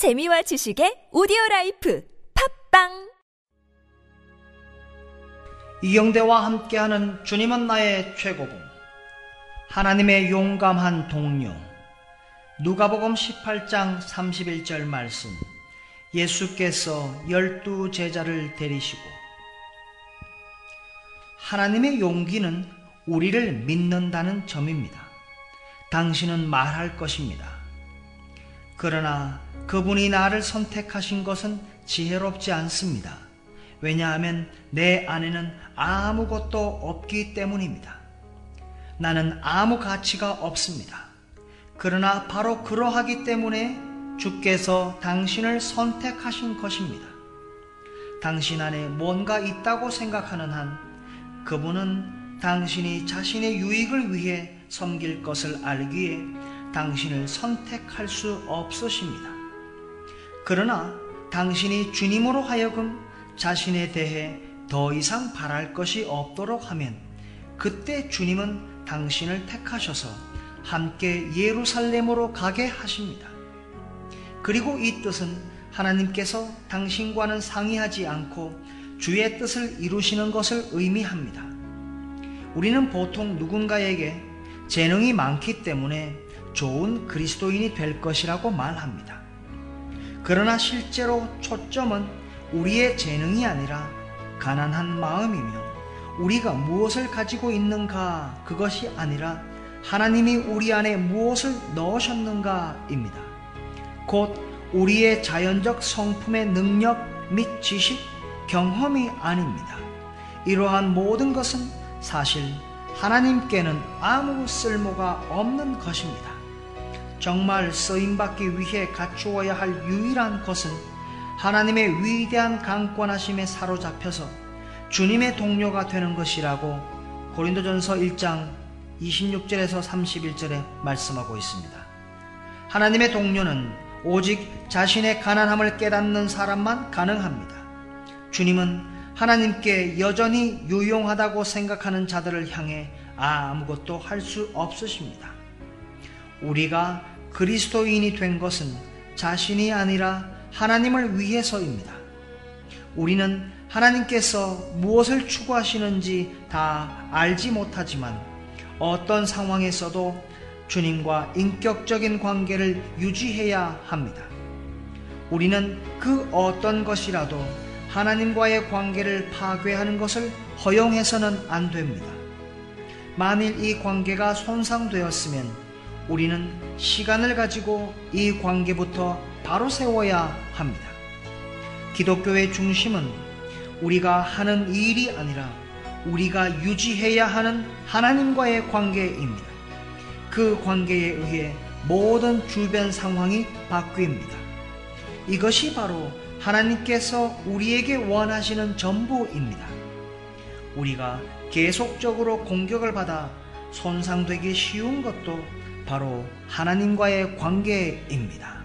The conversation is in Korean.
재미와 지식의 오디오 라이프 팟빵 이영대와 함께하는 주님은 나의 최고봉 하나님의 용감한 동료 누가복음 18장 31절 말씀 예수께서 열두 제자를 데리시고 하나님의 용기는 우리를 믿는다는 점입니다. 당신은 말할 것입니다. 그러나 그분이 나를 선택하신 것은 지혜롭지 않습니다. 왜냐하면 내 안에는 아무것도 없기 때문입니다. 나는 아무 가치가 없습니다. 그러나 바로 그러하기 때문에 주께서 당신을 선택하신 것입니다. 당신 안에 뭔가 있다고 생각하는 한 그분은 당신이 자신의 유익을 위해 섬길 것을 알기에 당신을 선택할 수 없으십니다. 그러나 당신이 주님으로 하여금 자신에 대해 더 이상 바랄 것이 없도록 하면 그때 주님은 당신을 택하셔서 함께 예루살렘으로 가게 하십니다. 그리고 이 뜻은 하나님께서 당신과는 상의하지 않고 주의 뜻을 이루시는 것을 의미합니다. 우리는 보통 누군가에게 재능이 많기 때문에 좋은 그리스도인이 될 것이라고 말합니다. 그러나 실제로 초점은 우리의 재능이 아니라 가난한 마음이며 우리가 무엇을 가지고 있는가 그것이 아니라 하나님이 우리 안에 무엇을 넣으셨는가입니다. 곧 우리의 자연적 성품의 능력 및 지식, 경험이 아닙니다. 이러한 모든 것은 사실 하나님께는 아무 쓸모가 없는 것입니다. 정말 쓰임받기 위해 갖추어야 할 유일한 것은 하나님의 위대한 강권하심에 사로잡혀서 주님의 동료가 되는 것이라고 고린도전서 1장 26절에서 31절에 말씀하고 있습니다. 하나님의 동료는 오직 자신의 가난함을 깨닫는 사람만 가능합니다. 주님은 하나님께 여전히 유용하다고 생각하는 자들을 향해 아무것도 할 수 없으십니다. 우리가 그리스도인이 된 것은 자신이 아니라 하나님을 위해서입니다. 우리는 하나님께서 무엇을 추구하시는지 다 알지 못하지만 어떤 상황에서도 주님과 인격적인 관계를 유지해야 합니다. 우리는 그 어떤 것이라도 하나님과의 관계를 파괴하는 것을 허용해서는 안 됩니다. 만일 이 관계가 손상되었으면 우리는 시간을 가지고 이 관계부터 바로 세워야 합니다. 기독교의 중심은 우리가 하는 일이 아니라 우리가 유지해야 하는 하나님과의 관계입니다. 그 관계에 의해 모든 주변 상황이 바뀝니다. 이것이 바로 하나님께서 우리에게 원하시는 전부입니다. 우리가 계속적으로 공격을 받아 손상되기 쉬운 것도 바로 하나님과의 관계입니다.